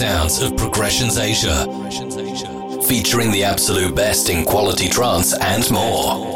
sounds of Progressions Asia, featuring the absolute best in quality trance and more.